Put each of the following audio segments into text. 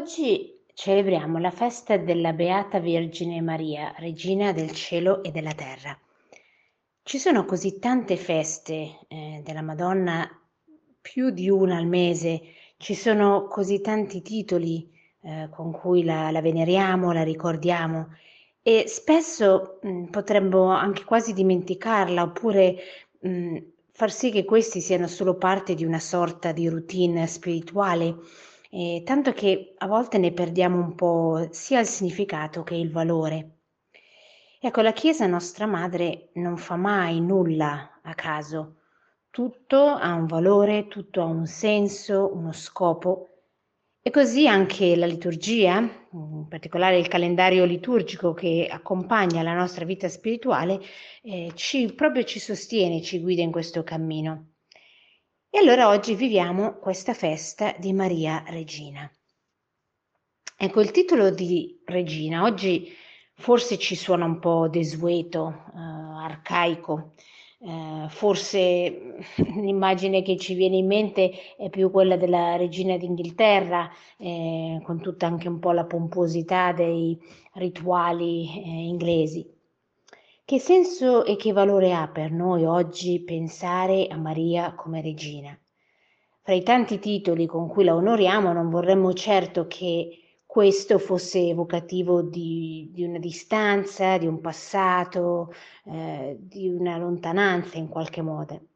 Oggi celebriamo la festa della Beata Vergine Maria, Regina del cielo e della terra. Ci sono così tante feste eh, della Madonna, più di una al mese, ci sono così tanti titoli eh, con cui la, la, veneriamo, la ricordiamo. E spesso mh, mm, potremmo anche quasi dimenticarla oppure mh, mm, far sì che questi siano solo parte di una sorta di routine spirituale eh, tanto che a volte ne perdiamo un po' sia il significato che il valore. Ecco, la Chiesa nostra madre non fa mai nulla a caso, tutto ha un valore, tutto ha un senso, uno scopo. E così anche la liturgia, in particolare il calendario liturgico che accompagna la nostra vita spirituale, eh, ci, proprio ci sostiene, ci guida in questo cammino. E allora oggi viviamo questa festa di Maria Regina. Ecco, il titolo di Regina oggi forse ci suona un po' desueto, eh, arcaico, eh, forse l'immagine che ci viene in mente è più quella della regina d'Inghilterra, eh, con tutta anche un po' la pomposità dei rituali eh, inglesi. Che senso e che valore ha per noi oggi pensare a Maria come regina? Fra i tanti titoli con cui la onoriamo non vorremmo certo che questo fosse evocativo di, di una distanza, di un passato, eh, di una lontananza in qualche modo.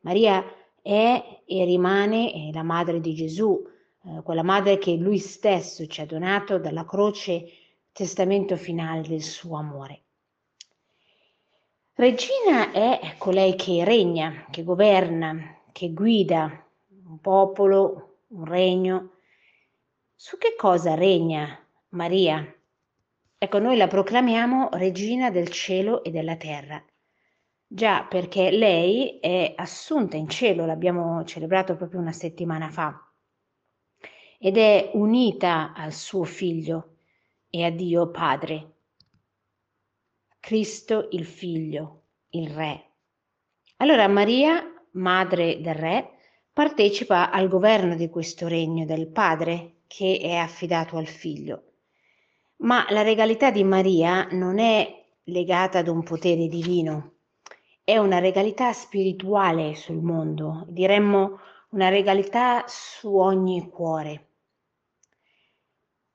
Maria è e rimane la madre di Gesù, eh, quella madre che lui stesso ci ha donato dalla croce testamento finale del suo amore. Regina è colei che regna, che governa, che guida un popolo, un regno. Su che cosa regna Maria? Ecco, noi la proclamiamo regina del cielo e della terra. Già, perché lei è assunta in cielo, l'abbiamo celebrato proprio una settimana fa, ed è unita al suo figlio e a Dio Padre. Cristo il Figlio, il Re. Allora Maria, madre del Re, partecipa al governo di questo regno del Padre che è affidato al Figlio. Ma la regalità di Maria non è legata ad un potere divino, è una regalità spirituale sul mondo, diremmo una regalità su ogni cuore.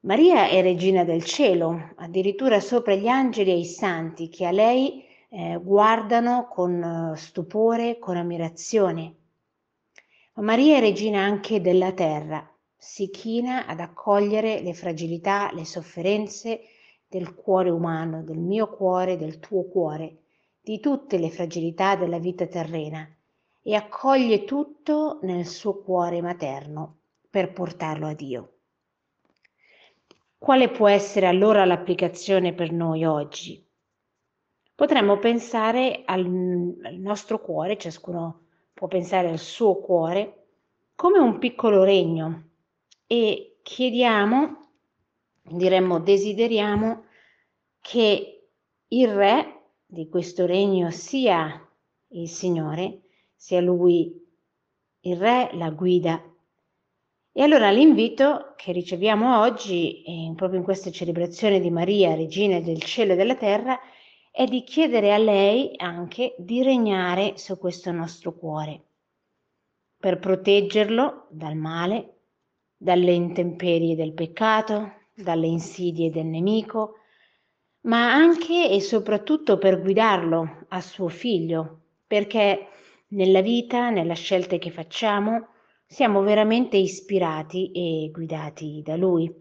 Maria è regina del cielo, addirittura sopra gli angeli e i santi che a lei eh, guardano con eh, stupore, con ammirazione. Ma Maria è regina anche della terra, si china ad accogliere le fragilità, le sofferenze del cuore umano, del mio cuore, del tuo cuore, di tutte le fragilità della vita terrena e accoglie tutto nel suo cuore materno per portarlo a Dio. Quale può essere allora l'applicazione per noi oggi? Potremmo pensare al, al nostro cuore, ciascuno può pensare al suo cuore, come un piccolo regno e chiediamo, diremmo desideriamo, che il re di questo regno sia il Signore, sia Lui il re, la guida e allora l'invito che riceviamo oggi, eh, proprio in questa celebrazione di Maria, Regina del cielo e della terra, è di chiedere a lei anche di regnare su questo nostro cuore, per proteggerlo dal male, dalle intemperie del peccato, dalle insidie del nemico, ma anche e soprattutto per guidarlo a suo figlio, perché nella vita, nelle scelte che facciamo, siamo veramente ispirati e guidati da Lui.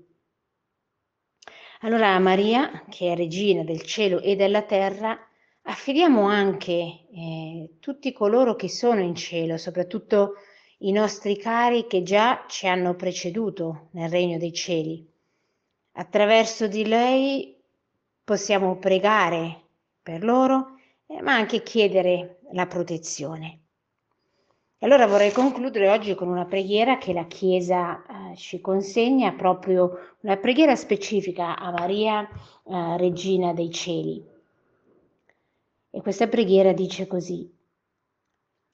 Allora a Maria, che è regina del cielo e della terra, affidiamo anche eh, tutti coloro che sono in cielo, soprattutto i nostri cari che già ci hanno preceduto nel regno dei cieli. Attraverso di lei possiamo pregare per loro, eh, ma anche chiedere la protezione. Allora vorrei concludere oggi con una preghiera che la Chiesa eh, ci consegna, proprio una preghiera specifica a Maria, eh, Regina dei Cieli. E questa preghiera dice così.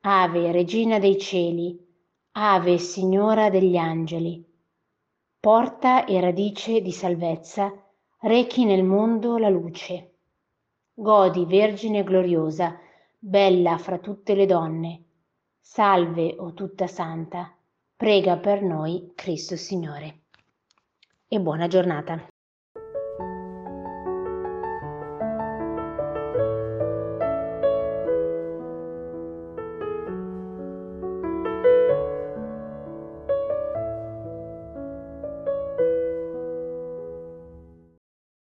Ave, Regina dei Cieli, Ave, Signora degli Angeli, porta e radice di salvezza, rechi nel mondo la luce. Godi, Vergine gloriosa, bella fra tutte le donne. Salve, o tutta santa, prega per noi, Cristo Signore. E buona giornata.